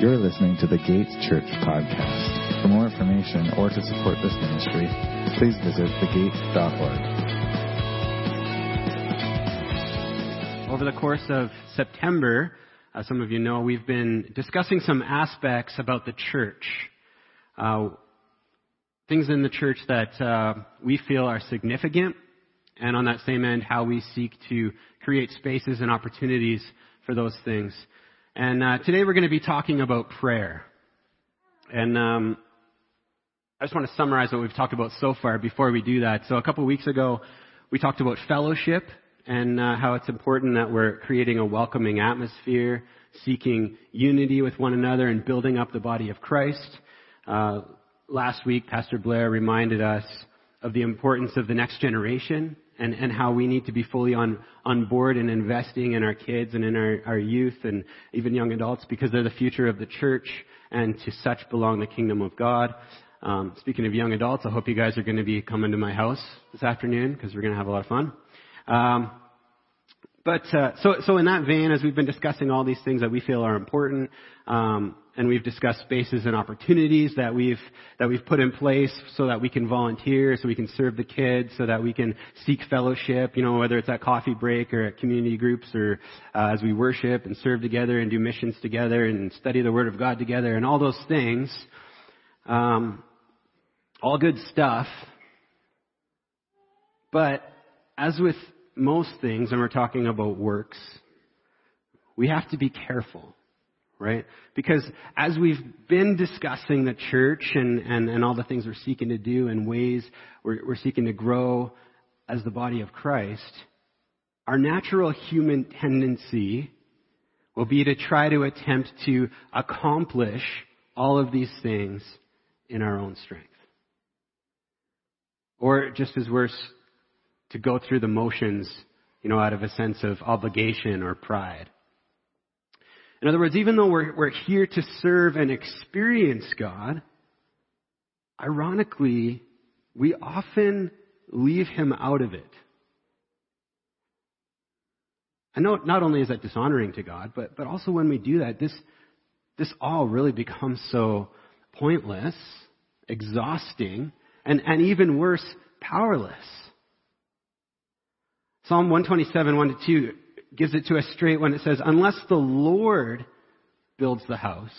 You're listening to the Gates Church podcast. For more information or to support this ministry, please visit thegate.org. Over the course of September, as some of you know, we've been discussing some aspects about the church. Uh, things in the church that uh, we feel are significant, and on that same end, how we seek to create spaces and opportunities for those things. And uh, today we're going to be talking about prayer. And um, I just want to summarize what we've talked about so far before we do that. So a couple of weeks ago, we talked about fellowship and uh, how it's important that we're creating a welcoming atmosphere, seeking unity with one another, and building up the body of Christ. Uh, last week, Pastor Blair reminded us of the importance of the next generation and, and how we need to be fully on, on board and investing in our kids and in our, our youth and even young adults because they're the future of the church and to such belong the kingdom of God. Um, speaking of young adults, I hope you guys are going to be coming to my house this afternoon because we're going to have a lot of fun. Um, but uh, so, so in that vein, as we've been discussing all these things that we feel are important, um, and we've discussed spaces and opportunities that we've that we've put in place so that we can volunteer, so we can serve the kids, so that we can seek fellowship. You know, whether it's at coffee break or at community groups, or uh, as we worship and serve together and do missions together and study the Word of God together, and all those things. Um, all good stuff. But as with most things, and we're talking about works, we have to be careful, right? Because as we've been discussing the church and, and, and all the things we're seeking to do and ways we're, we're seeking to grow as the body of Christ, our natural human tendency will be to try to attempt to accomplish all of these things in our own strength. Or just as worse, to go through the motions, you know, out of a sense of obligation or pride. In other words, even though we're, we're here to serve and experience God, ironically, we often leave Him out of it. I know not only is that dishonoring to God, but, but also when we do that, this, this all really becomes so pointless, exhausting, and, and even worse, powerless. Psalm 127, 1 to 2 gives it to us straight when it says, Unless the Lord builds the house,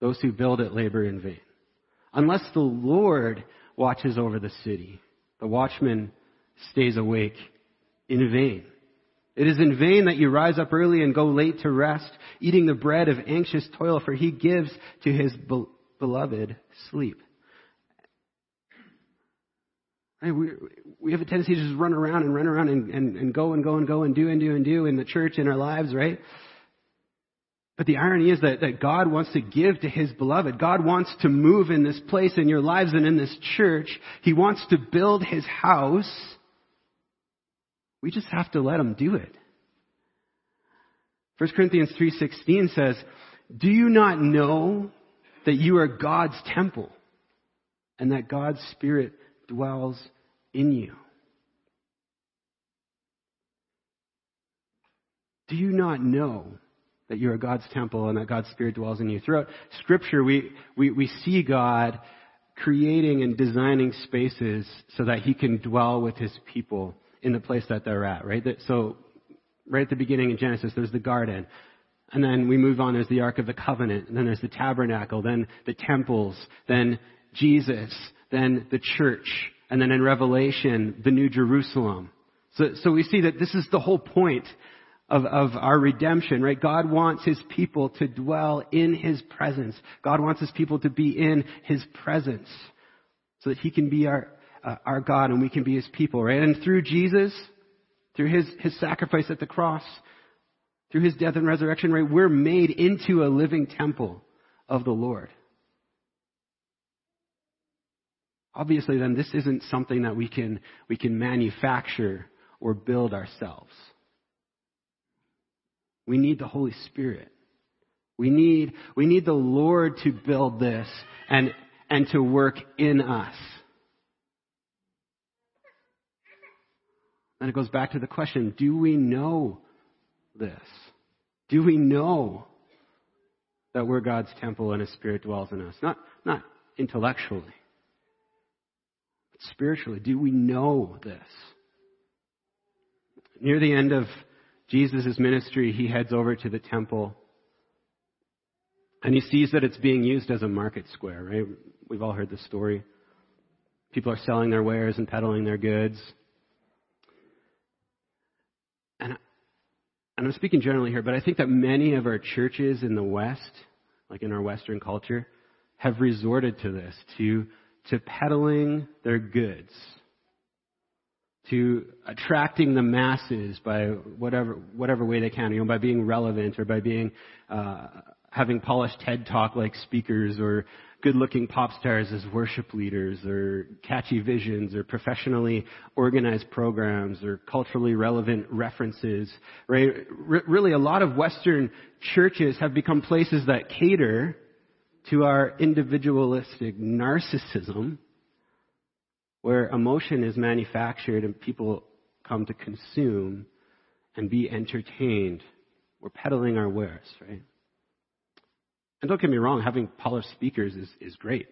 those who build it labor in vain. Unless the Lord watches over the city, the watchman stays awake in vain. It is in vain that you rise up early and go late to rest, eating the bread of anxious toil, for he gives to his beloved sleep. We, we have a tendency to just run around and run around and, and, and go and go and go and do and do and do in the church, in our lives, right? But the irony is that, that God wants to give to His beloved. God wants to move in this place in your lives and in this church. He wants to build His house. We just have to let Him do it. 1 Corinthians 3.16 says, Do you not know that you are God's temple and that God's Spirit dwells in you. Do you not know that you are God's temple and that God's Spirit dwells in you? Throughout Scripture, we, we, we see God creating and designing spaces so that He can dwell with His people in the place that they're at, right? So, right at the beginning in Genesis, there's the garden. And then we move on, there's the Ark of the Covenant, and then there's the tabernacle, then the temples, then Jesus, then the church, and then in Revelation, the New Jerusalem. So, so we see that this is the whole point of, of our redemption, right? God wants His people to dwell in His presence. God wants His people to be in His presence so that He can be our, uh, our God and we can be His people, right? And through Jesus, through His, His sacrifice at the cross, through His death and resurrection, right, we're made into a living temple of the Lord. Obviously, then, this isn't something that we can, we can manufacture or build ourselves. We need the Holy Spirit. We need, we need the Lord to build this and, and to work in us. And it goes back to the question, do we know this? Do we know that we're God's temple and His Spirit dwells in us. Not, not intellectually, spiritually. Do we know this? Near the end of Jesus' ministry, he heads over to the temple and he sees that it's being used as a market square, right? We've all heard the story. People are selling their wares and peddling their goods. And, and I'm speaking generally here, but I think that many of our churches in the West, like in our Western culture, have resorted to this, to, to peddling their goods, to attracting the masses by whatever, whatever way they can, you know, by being relevant or by being, uh, having polished TED Talk like speakers or good looking pop stars as worship leaders or catchy visions or professionally organized programs or culturally relevant references, right? R- really a lot of Western churches have become places that cater to our individualistic narcissism where emotion is manufactured and people come to consume and be entertained. We're peddling our wares, right? And don't get me wrong, having polished speakers is, is great.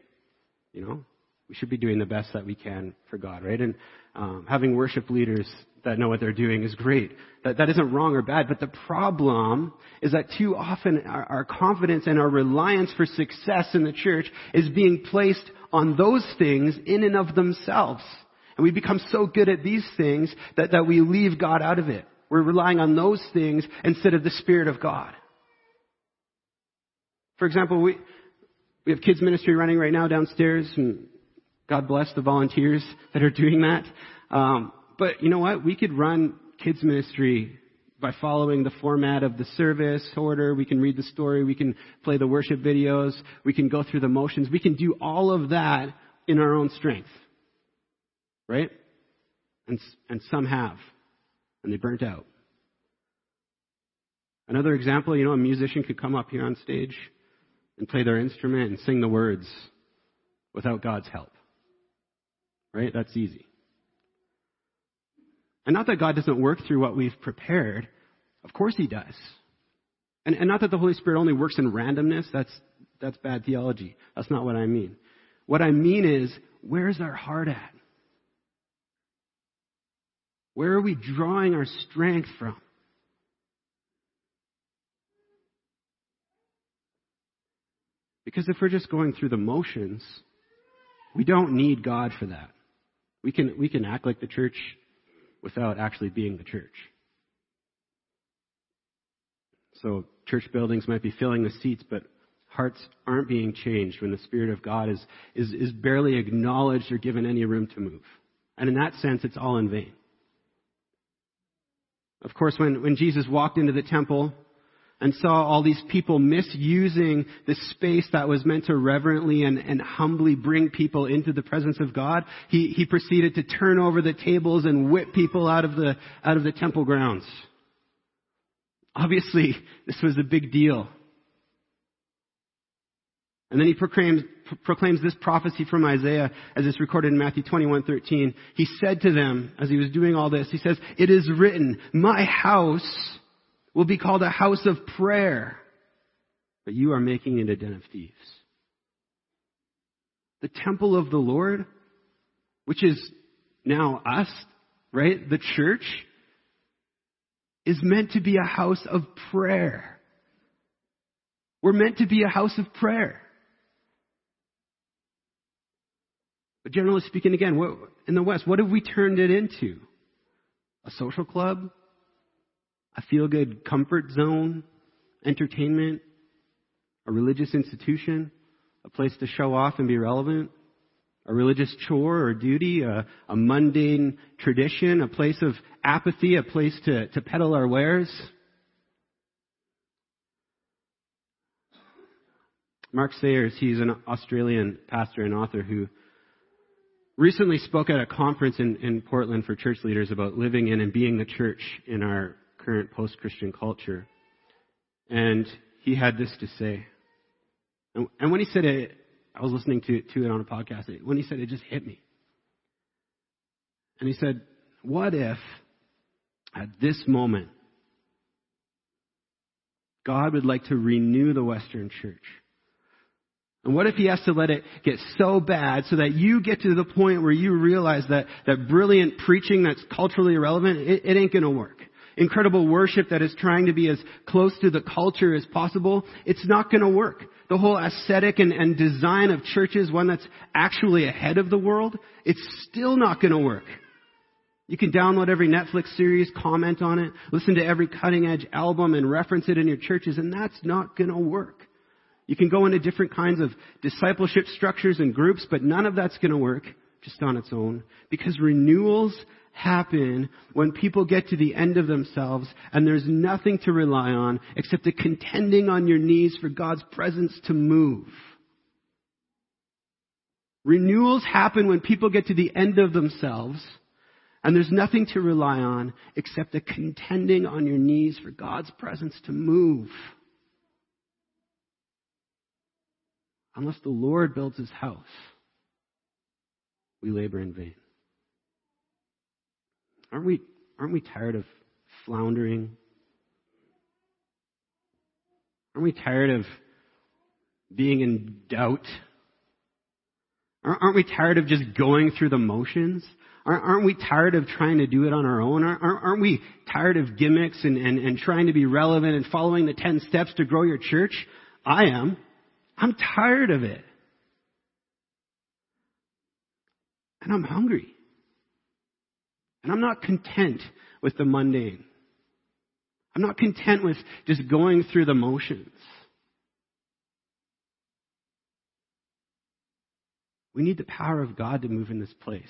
You know, we should be doing the best that we can for God, right? And um, having worship leaders that know what they're doing is great. That, that isn't wrong or bad, but the problem is that too often our, our confidence and our reliance for success in the church is being placed on those things in and of themselves. And we become so good at these things that, that we leave God out of it. We're relying on those things instead of the Spirit of God. For example, we, we have kids ministry running right now downstairs, and God bless the volunteers that are doing that. Um, but you know what? We could run kids ministry by following the format of the service order. We can read the story. We can play the worship videos. We can go through the motions. We can do all of that in our own strength. Right? And, and some have. And they burnt out. Another example, you know, a musician could come up here on stage and play their instrument and sing the words without God's help. Right? That's easy. And not that God doesn't work through what we've prepared. Of course He does. And, and not that the Holy Spirit only works in randomness. That's, that's bad theology. That's not what I mean. What I mean is, where's our heart at? Where are we drawing our strength from? Because if we're just going through the motions, we don't need God for that. We can, we can act like the church without actually being the church. So church buildings might be filling the seats, but hearts aren't being changed when the Spirit of God is, is, is barely acknowledged or given any room to move. And in that sense, it's all in vain. Of course, when, when Jesus walked into the temple, and saw all these people misusing the space that was meant to reverently and, and humbly bring people into the presence of God, he, he proceeded to turn over the tables and whip people out of the, out of the temple grounds. Obviously, this was a big deal. And then he proclaims, proclaims this prophecy from Isaiah as it's recorded in Matthew 21:13. He said to them as he was doing all this, he says, "It is written, my house will be called a house of prayer, but you are making it a den of thieves. The temple of the Lord, which is now us, right? The church, is meant to be a house of prayer. We're meant to be a house of prayer. But generally speaking, again, what, in the West, what have we turned it into? A social club? A feel good comfort zone, entertainment, a religious institution, a place to show off and be relevant, a religious chore or duty, a, a mundane tradition, a place of apathy, a place to, to peddle our wares. Mark Sayers, he's an Australian pastor and author who recently spoke at a conference in, in Portland for church leaders about living in and being the church in our current post Christian culture. And he had this to say. And, and, when he said it, I was listening to, to it on a podcast. When he said it, it just hit me. And he said, What if at this moment God would like to renew the Western church. And what if he has to let it get so bad so that you get to the point where you realize that, that brilliant preaching that's culturally irrelevant, it, it ain't gonna work. Incredible worship that is trying to be as close to the culture as possible, it's not gonna work. The whole aesthetic and, and design of churches, one that's actually ahead of the world, it's still not gonna work. You can download every Netflix series, comment on it, listen to every cutting edge album and reference it in your churches, and that's not gonna work. You can go into different kinds of discipleship structures and groups, but none of that's gonna work just on its own. Because renewals happen when people get to the end of themselves and there's nothing to rely on except the contending on your knees for God's presence to move. Renewals happen when people get to the end of themselves and there's nothing to rely on except the contending on your knees for God's presence to move. Unless the Lord builds his house, we labor in vain. Aren't we, aren't we tired of floundering? Aren't we tired of being in doubt? Aren't we tired of just going through the motions? Aren't we tired of trying to do it on our own? Aren't we tired of gimmicks and, and, and trying to be relevant and following the 10 steps to grow your church? I am. I'm tired of it. And I'm hungry. And I'm not content with the mundane. I'm not content with just going through the motions. We need the power of God to move in this place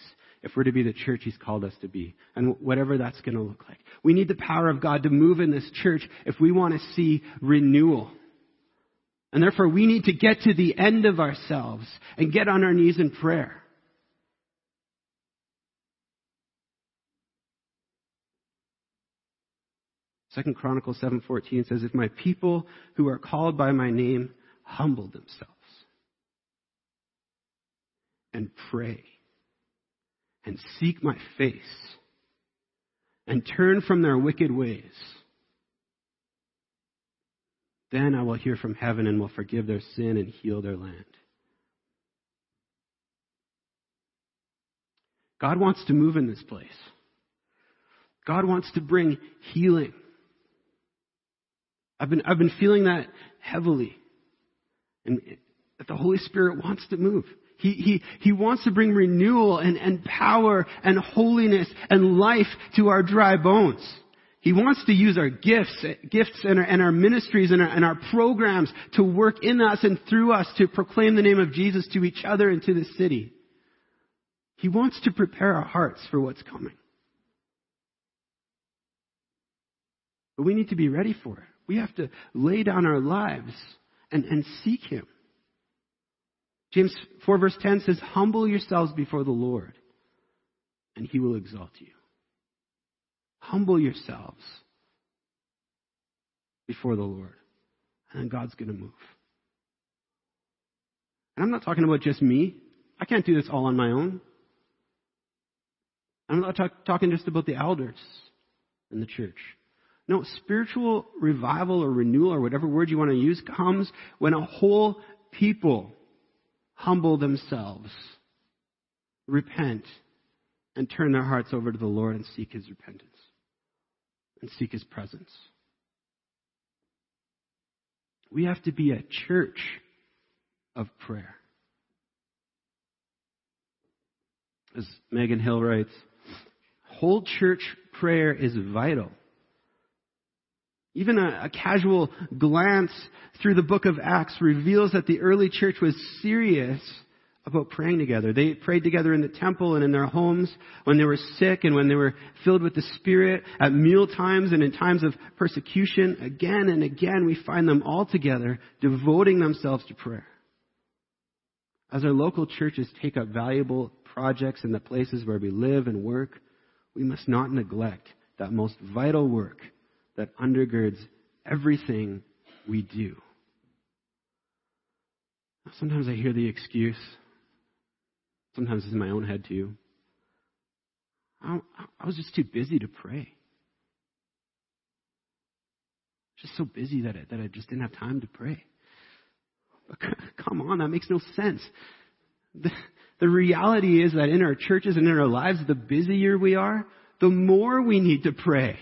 if we're to be the church He's called us to be, and whatever that's going to look like. We need the power of God to move in this church if we want to see renewal. And therefore, we need to get to the end of ourselves and get on our knees in prayer. Second Chronicles 7:14 says, "If my people who are called by my name humble themselves and pray and seek my face and turn from their wicked ways, then I will hear from heaven and will forgive their sin and heal their land. God wants to move in this place. God wants to bring healing. I've been, I've been feeling that heavily. And that the Holy Spirit wants to move. He, he, he wants to bring renewal and, and power and holiness and life to our dry bones. He wants to use our gifts, gifts and our, and our ministries and our, and our programs to work in us and through us to proclaim the name of Jesus to each other and to the city. He wants to prepare our hearts for what's coming. But we need to be ready for it. We have to lay down our lives and, and seek Him. James 4 verse 10 says, Humble yourselves before the Lord, and he will exalt you. Humble yourselves before the Lord, and God's going to move. And I'm not talking about just me. I can't do this all on my own. I'm not talk, talking just about the elders in the church. No, spiritual revival or renewal or whatever word you want to use comes when a whole people humble themselves, repent, and turn their hearts over to the Lord and seek His repentance and seek His presence. We have to be a church of prayer. As Megan Hill writes, whole church prayer is vital. Even a, a, casual glance through the book of Acts reveals that the early church was serious about praying together. They prayed together in the temple and in their homes when they were sick and when they were filled with the Spirit at meal times and in times of persecution. Again and again, we find them all together devoting themselves to prayer. As our local churches take up valuable projects in the places where we live and work, we must not neglect that most vital work that undergirds everything we do. Sometimes I hear the excuse, sometimes it's in my own head too. I, was just too busy to pray. just so busy that I, that I just didn't have time to pray. But come on, that makes no sense. The, the reality is that in our churches and in our lives, the busier we are, the more we need to pray.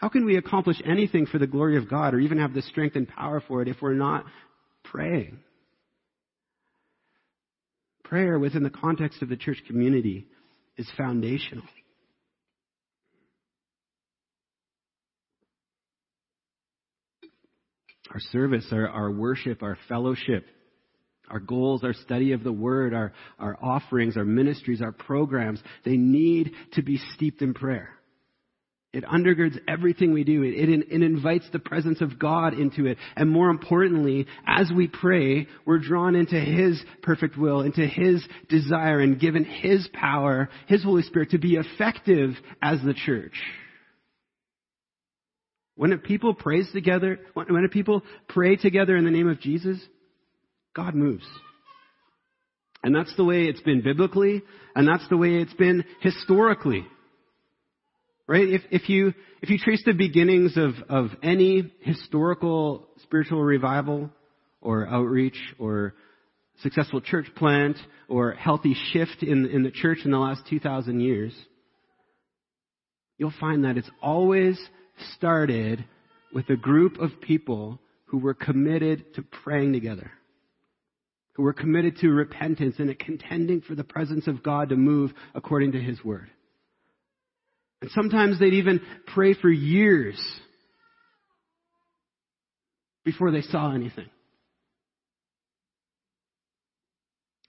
How can we accomplish anything for the glory of God or even have the strength and power for it if we're not praying? Prayer within the context of the church community is foundational. Our service, our, our worship, our fellowship, our goals, our study of the Word, our, our offerings, our ministries, our programs, they need to be steeped in prayer. It undergirds everything we do. It, it, it, invites the presence of God into it. And more importantly, as we pray, we're drawn into His perfect will, into His desire, and given His power, His Holy Spirit to be effective as the church. When people prays together, when a people pray together in the name of Jesus, God moves. And that's the way it's been biblically, and that's the way it's been historically. Right? If, if you, if you trace the beginnings of, of any historical spiritual revival or outreach or successful church plant or healthy shift in, in the church in the last 2,000 years, you'll find that it's always started with a group of people who were committed to praying together, who were committed to repentance and contending for the presence of God to move according to His Word. And sometimes they'd even pray for years before they saw anything.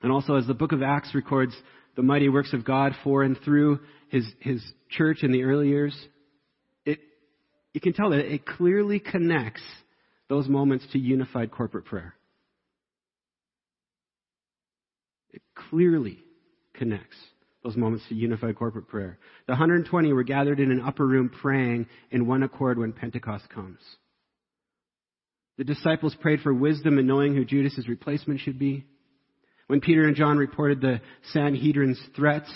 And also, as the book of Acts records the mighty works of God for and through his, his church in the early years, it, you can tell that it clearly connects those moments to unified corporate prayer. It clearly connects those moments to unified corporate prayer. The 120 were gathered in an upper room praying in one accord when Pentecost comes. The disciples prayed for wisdom in knowing who Judas's replacement should be. When Peter and John reported the Sanhedrin's threats,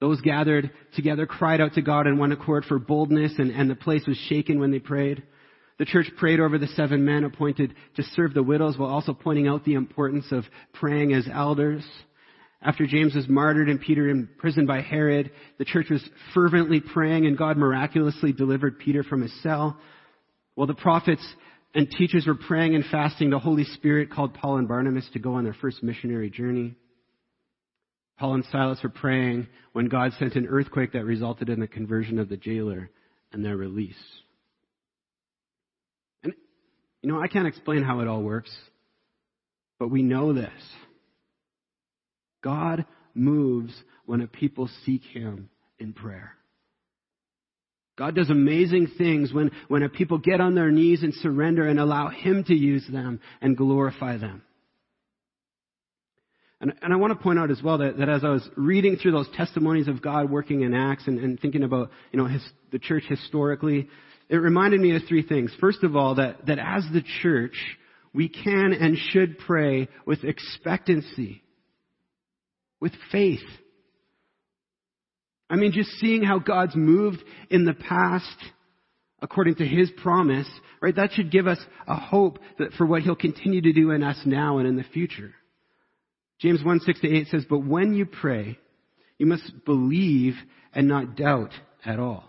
those gathered together cried out to God in one accord for boldness, and, and the place was shaken when they prayed. The church prayed over the seven men appointed to serve the widows while also pointing out the importance of praying as elders. After James was martyred and Peter imprisoned by Herod, the church was fervently praying and God miraculously delivered Peter from his cell. While the prophets and teachers were praying and fasting, the Holy Spirit called Paul and Barnabas to go on their first missionary journey. Paul and Silas were praying when God sent an earthquake that resulted in the conversion of the jailer and their release. And, you know, I can't explain how it all works, but we know this. God moves when a people seek Him in prayer. God does amazing things when, when a people get on their knees and surrender and allow Him to use them and glorify them. And, and I want to point out as well that, that, as I was reading through those testimonies of God working in Acts and, and thinking about, you know, his, the church historically, it reminded me of three things. First of all, that, that as the church, we can and should pray with expectancy with faith. I mean, just seeing how God's moved in the past according to His promise, right? That should give us a hope that for what He'll continue to do in us now and in the future. James 1, 6 to 8 says, But when you pray, you must believe and not doubt at all.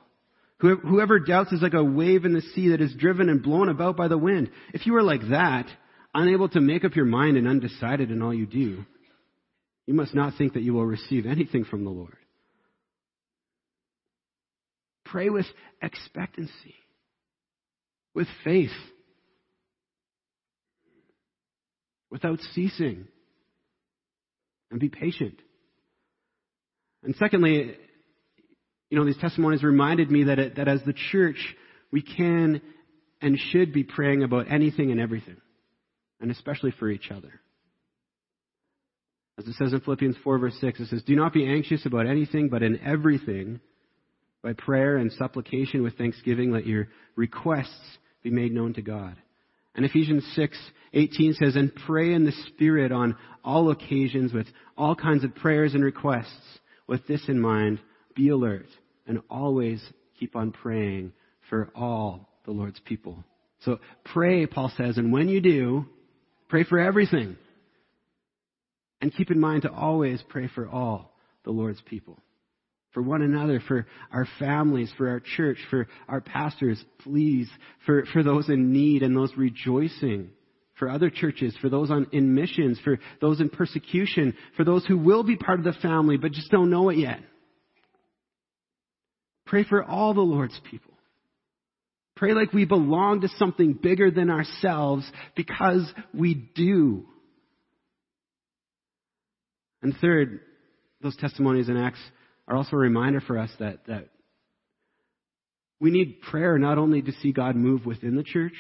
Whoever doubts is like a wave in the sea that is driven and blown about by the wind. If you are like that, unable to make up your mind and undecided in all you do, you must not think that you will receive anything from the Lord. Pray with expectancy, with faith, without ceasing, and be patient. And secondly, you know, these testimonies reminded me that, it, that as the church, we can and should be praying about anything and everything, and especially for each other. As it says in Philippians 4, verse 6, it says, Do not be anxious about anything, but in everything, by prayer and supplication with thanksgiving, let your requests be made known to God. And Ephesians 6, 18 says, And pray in the Spirit on all occasions with all kinds of prayers and requests. With this in mind, be alert and always keep on praying for all the Lord's people. So pray, Paul says, and when you do, pray for everything. And keep in mind to always pray for all the Lord's people. For one another, for our families, for our church, for our pastors, please, for, for those in need and those rejoicing, for other churches, for those on, in missions, for those in persecution, for those who will be part of the family but just don't know it yet. Pray for all the Lord's people. Pray like we belong to something bigger than ourselves because we do. And third, those testimonies in Acts are also a reminder for us that, that we need prayer not only to see God move within the church,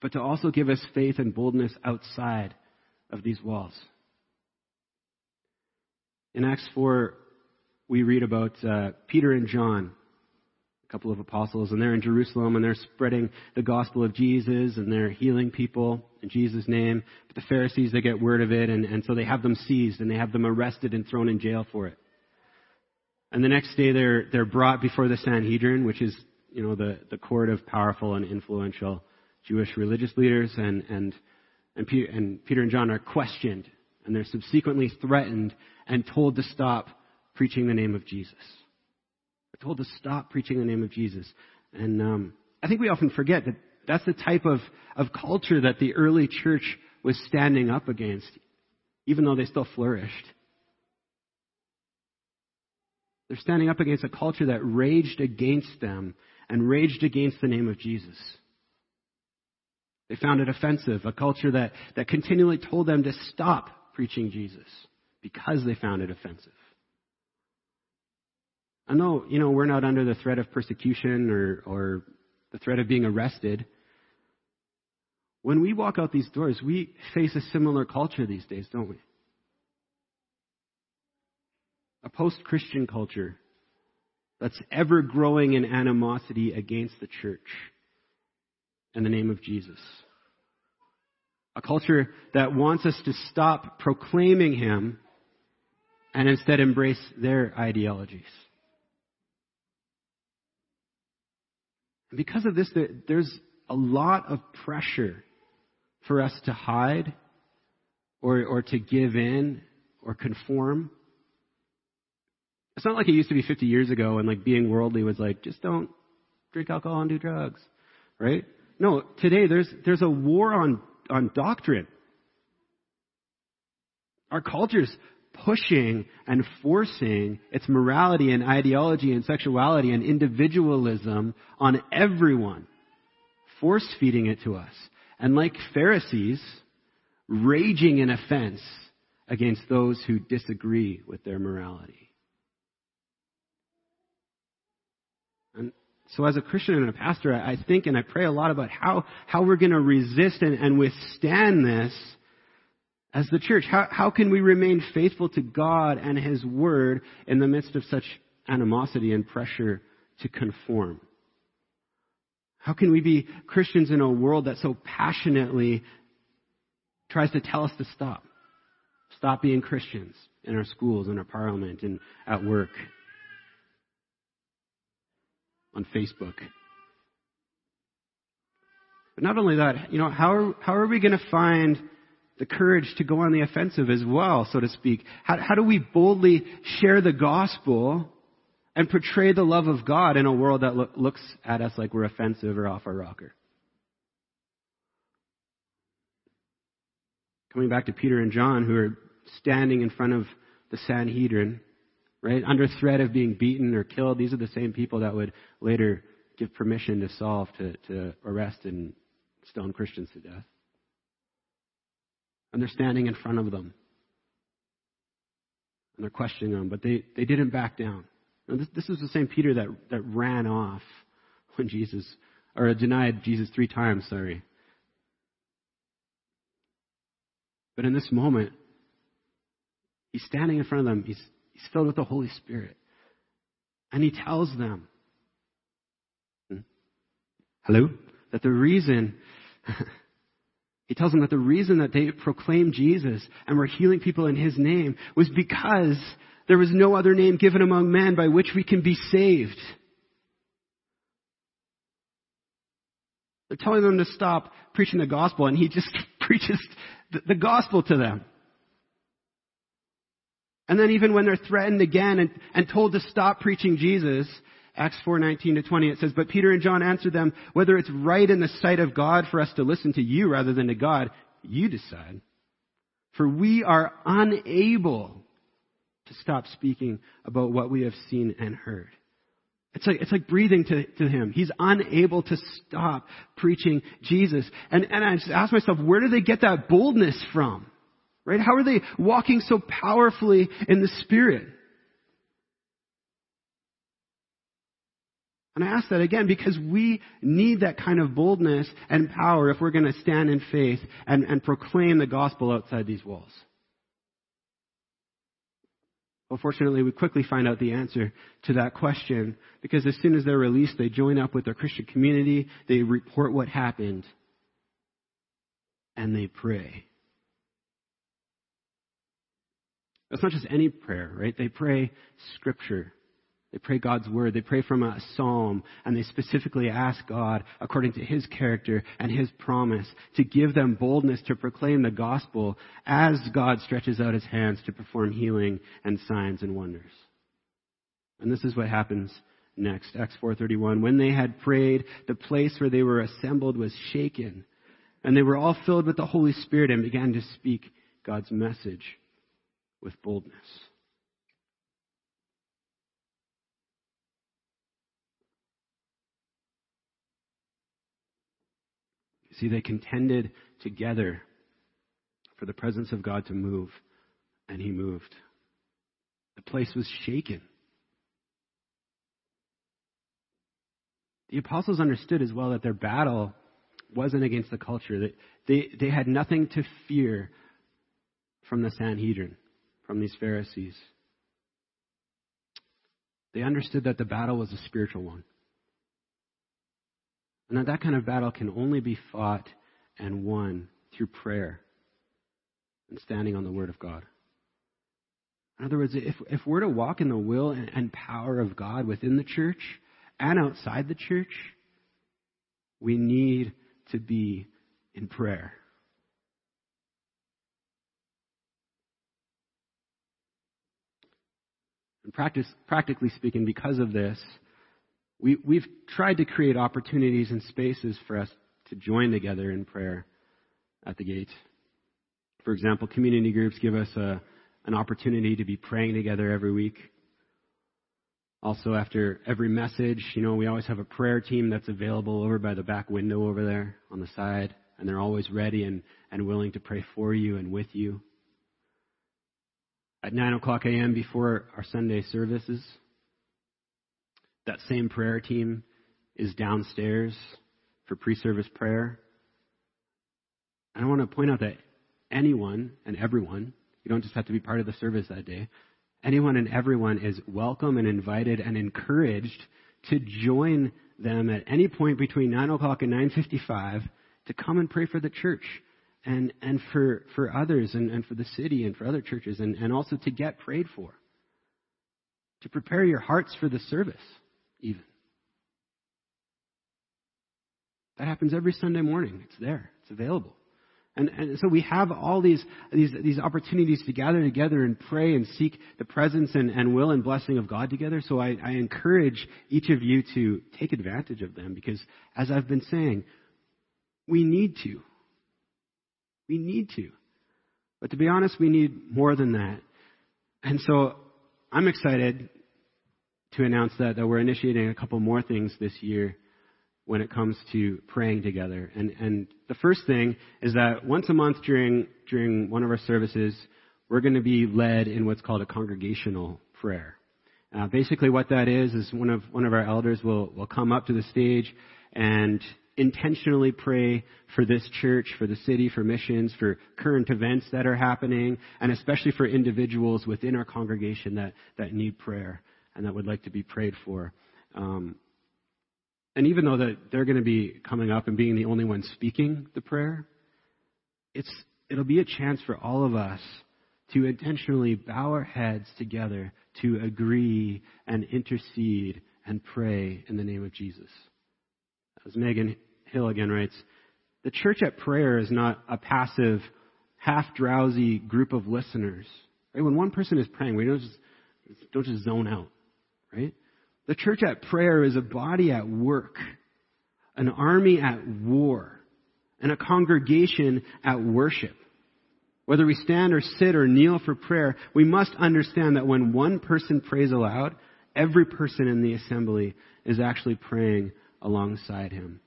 but to also give us faith and boldness outside of these walls. In Acts 4, we read about uh, Peter and John a couple of apostles, and they're in Jerusalem and they're spreading the gospel of Jesus and they're healing people in Jesus' name. But the Pharisees, they get word of it, and, and so they have them seized and they have them arrested and thrown in jail for it. And the next day they're, they're brought before the Sanhedrin, which is, you know, the, the court of powerful and influential Jewish religious leaders, and, and, and, Peter, and Peter and John are questioned, and they're subsequently threatened and told to stop preaching the name of Jesus told to stop preaching the name of Jesus. And um, I think we often forget that that's the type of, of culture that the early church was standing up against, even though they still flourished. They're standing up against a culture that raged against them and raged against the name of Jesus. They found it offensive, a culture that, that continually told them to stop preaching Jesus because they found it offensive. I know, you know, we're not under the threat of persecution or, or the threat of being arrested. When we walk out these doors, we face a similar culture these days, don't we? A post Christian culture that's ever growing in animosity against the church and the name of Jesus. A culture that wants us to stop proclaiming Him and instead embrace their ideologies. Because of this, there's a lot of pressure for us to hide or, or to give in or conform. It's not like it used to be 50 years ago and like being worldly was like, just don't drink alcohol and do drugs, right? No, today there's, there's a war on, on doctrine. Our culture's pushing and forcing its morality and ideology and sexuality and individualism on everyone, force feeding it to us. And like Pharisees, raging in offense against those who disagree with their morality. And so as a Christian and a pastor, I think and I pray a lot about how, how we're going to resist and, and withstand this as the church, how, how can we remain faithful to God and His Word in the midst of such animosity and pressure to conform? How can we be Christians in a world that so passionately tries to tell us to stop? Stop being Christians in our schools, in our parliament, and at work, on Facebook. But not only that, you know, how are, how are we going to find the courage to go on the offensive as well, so to speak? How, how do we boldly share the gospel and portray the love of God in a world that lo- looks at us like we're offensive or off our rocker? Coming back to Peter and John, who are standing in front of the Sanhedrin, right, under threat of being beaten or killed. These are the same people that would later give permission to Saul to, to arrest and stone Christians to death and they're standing in front of them. And they're questioning them, but they, they didn't back down. this, this is the same Peter that, that ran off when Jesus, or denied Jesus three times, sorry. But in this moment, he's standing in front of them. He's, he's filled with the Holy Spirit. And he tells them, hmm? hello? That the reason He tells them that the reason that they proclaimed Jesus and were healing people in His name was because there was no other name given among men by which we can be saved. They're telling them to stop preaching the gospel, and he just preaches the, gospel to them. And then even when they're threatened again and, and told to stop preaching Jesus, Acts 4:19 to 20 it says, "But Peter and John answered them, whether it's right in the sight of God for us to listen to you rather than to God, you decide. For we are unable to stop speaking about what we have seen and heard." It's like, it's like breathing to, to him. He's unable to stop preaching Jesus. And, and I just ask myself, where do they get that boldness from? Right? How are they walking so powerfully in the Spirit? And I ask that again because we need that kind of boldness and power if we're going to stand in faith and, and proclaim the gospel outside these walls. Well, fortunately, we quickly find out the answer to that question because as soon as they're released, they join up with their Christian community, they report what happened, and they pray. That's not just any prayer, right? They pray scripture. They pray God's word. They pray from a psalm, and they specifically ask God, according to His character and His promise, to give them boldness to proclaim the gospel as God stretches out His hands to perform healing and signs and wonders. And this is what happens next. Acts 4:31. When they had prayed, the place where they were assembled was shaken, and they were all filled with the Holy Spirit and began to speak God's message with boldness. See, they contended together for the presence of God to move, and He moved. The place was shaken. The apostles understood as well that their battle wasn't against the culture. That they, they had nothing to fear from the Sanhedrin, from these Pharisees. They understood that the battle was a spiritual one. And that that kind of battle can only be fought and won through prayer and standing on the Word of God. In other words, if, if we're to walk in the will and, and power of God within the church and outside the church, we need to be in prayer. And practice, practically speaking, because of this, we, we've tried to create opportunities and spaces for us to join together in prayer at the gate. For example, community groups give us a, an opportunity to be praying together every week. Also, after every message, you know, we always have a prayer team that's available over by the back window over there on the side, and they're always ready and, and willing to pray for you and with you. At 9 o'clock a.m. before our Sunday services, that same prayer team is downstairs for pre service prayer. And I want to point out that anyone and everyone, you don't just have to be part of the service that day, anyone and everyone is welcome and invited and encouraged to join them at any point between 9 o'clock and 9.55 to come and pray for the church and, and for, for others and, and for the city and for other churches and, and also to get prayed for. To prepare your hearts for the service even. That happens every Sunday morning. It's there. It's available. And, and so we have all these, these, these opportunities to gather together and pray and seek the presence and, and will and blessing of God together. So I, I encourage each of you to take advantage of them because, as I've been saying, we need to. We need to. But to be honest, we need more than that. And so I'm excited to announce that, that we're initiating a couple more things this year when it comes to praying together. And, and the first thing is that once a month during, during one of our services, we're going to be led in what's called a congregational prayer. Uh, basically what that is, is one of, one of our elders will, will come up to the stage and intentionally pray for this church, for the city, for missions, for current events that are happening, and especially for individuals within our congregation that, that need prayer and that would like to be prayed for. Um, and even though that they're going to be coming up and being the only ones speaking the prayer, it's it'll be a chance for all of us to intentionally bow our heads together to agree and intercede and pray in the name of Jesus. As Megan Hill again writes, the church at prayer is not a passive, half drowsy group of listeners. Right? When one person is praying, we don't just, don't just zone out. Right? The church at prayer is a body at work, an army at war, and a congregation at worship. Whether we stand or sit or kneel for prayer, we must understand that when one person prays aloud, every person in the assembly is actually praying alongside him.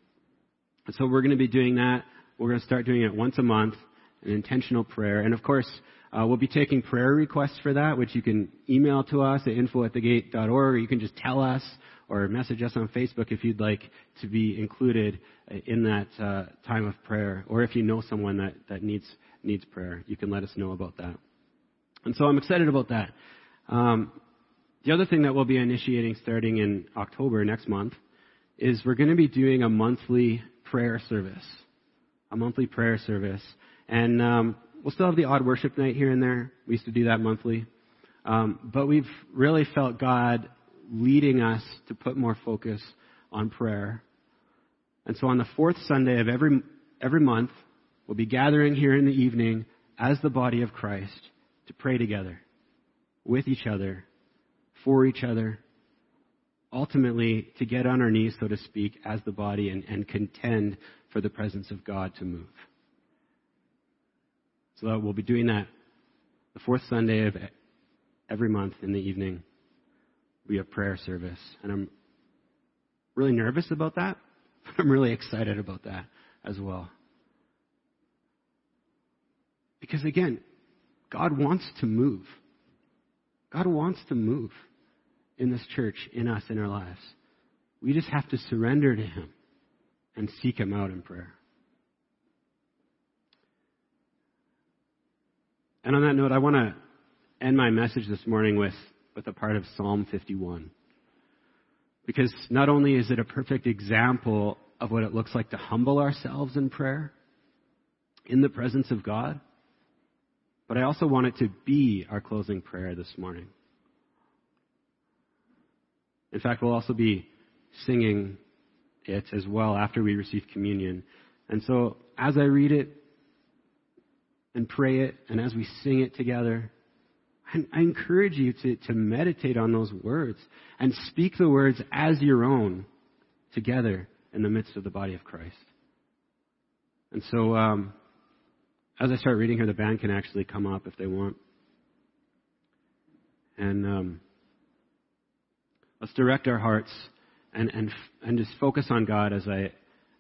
And so we're going to be doing that. We're going to start doing it once a month, an intentional prayer. And of course, uh, we'll be taking prayer requests for that, which you can email to us at info at thegate.org, or you can just tell us or message us on Facebook if you'd like to be included in that uh, time of prayer. Or if you know someone that, that needs, needs prayer, you can let us know about that. And so I'm excited about that. Um, the other thing that we'll be initiating starting in October next month is we're going to be doing a monthly prayer service. A monthly prayer service. And um, we'll still have the odd worship night here and there. We used to do that monthly. Um, but we've really felt God leading us to put more focus on prayer. And so on the fourth Sunday of every, every month, we'll be gathering here in the evening as the body of Christ to pray together with each other, for each other, ultimately to get on our knees, so to speak, as the body and, and contend for the presence of God to move. So we'll be doing that the fourth Sunday of every month in the evening. We have prayer service. And I'm really nervous about that, but I'm really excited about that as well. Because again, God wants to move. God wants to move in this church, in us, in our lives. We just have to surrender to Him and seek Him out in prayer. And on that note, I want to end my message this morning with, with a part of Psalm 51. Because not only is it a perfect example of what it looks like to humble ourselves in prayer, in the presence of God, but I also want it to be our closing prayer this morning. In fact, we'll also be singing it as well after we receive communion. And so, as I read it and pray it, and as we sing it together, I, encourage you to, to meditate on those words and speak the words as your own together in the midst of the body of Christ. And so, um, as I start reading here, the band can actually come up if they want. And um, Let's direct our hearts and, and, and just focus on God as I,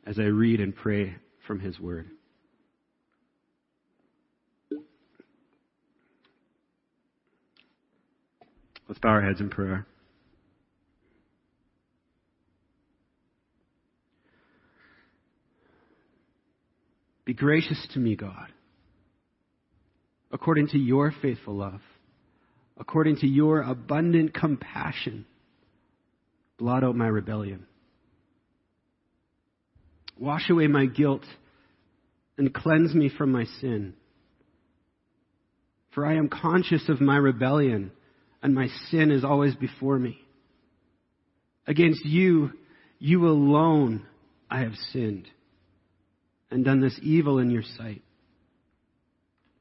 as I read and pray from His Word. Let's bow our heads in prayer. Be gracious to me, God, according to your faithful love, according to your abundant compassion Blot out my rebellion. Wash away my guilt and cleanse me from my sin. For I am conscious of my rebellion, and my sin is always before me. Against you, you alone, I have sinned and done this evil in your sight.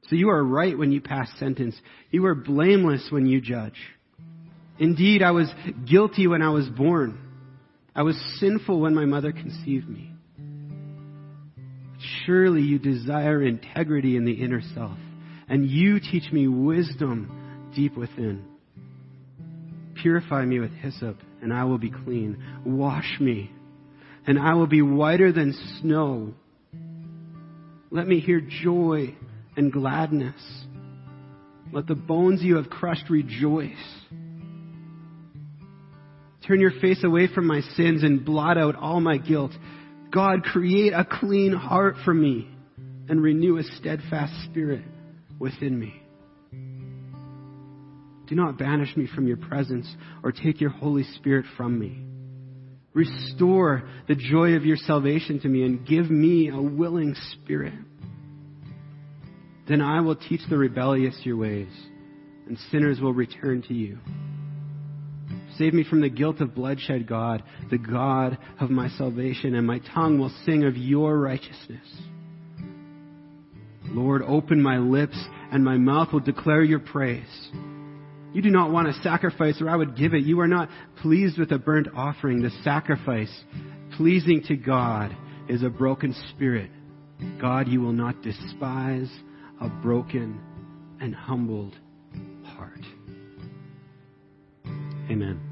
So you are right when you pass sentence. You are blameless when you judge. Indeed, I was guilty when I was born. I was sinful when my mother conceived me. Surely you desire integrity in the inner self, and you teach me wisdom deep within. Purify me with hyssop, and I will be clean. Wash me, and I will be whiter than snow. Let me hear joy and gladness. Let the bones you have crushed rejoice. Turn your face away from my sins and blot out all my guilt. God, create a clean heart for me and renew a steadfast spirit within me. Do not banish me from your presence or take your Holy Spirit from me. Restore the joy of your salvation to me and give me a willing spirit. Then I will teach the rebellious your ways, and sinners will return to you. Save me from the guilt of bloodshed, God, the God of my salvation, and my tongue will sing of your righteousness. Lord, open my lips, and my mouth will declare your praise. You do not want a sacrifice, or I would give it. You are not pleased with a burnt offering. The sacrifice pleasing to God is a broken spirit. God, you will not despise a broken and humbled heart. Amen.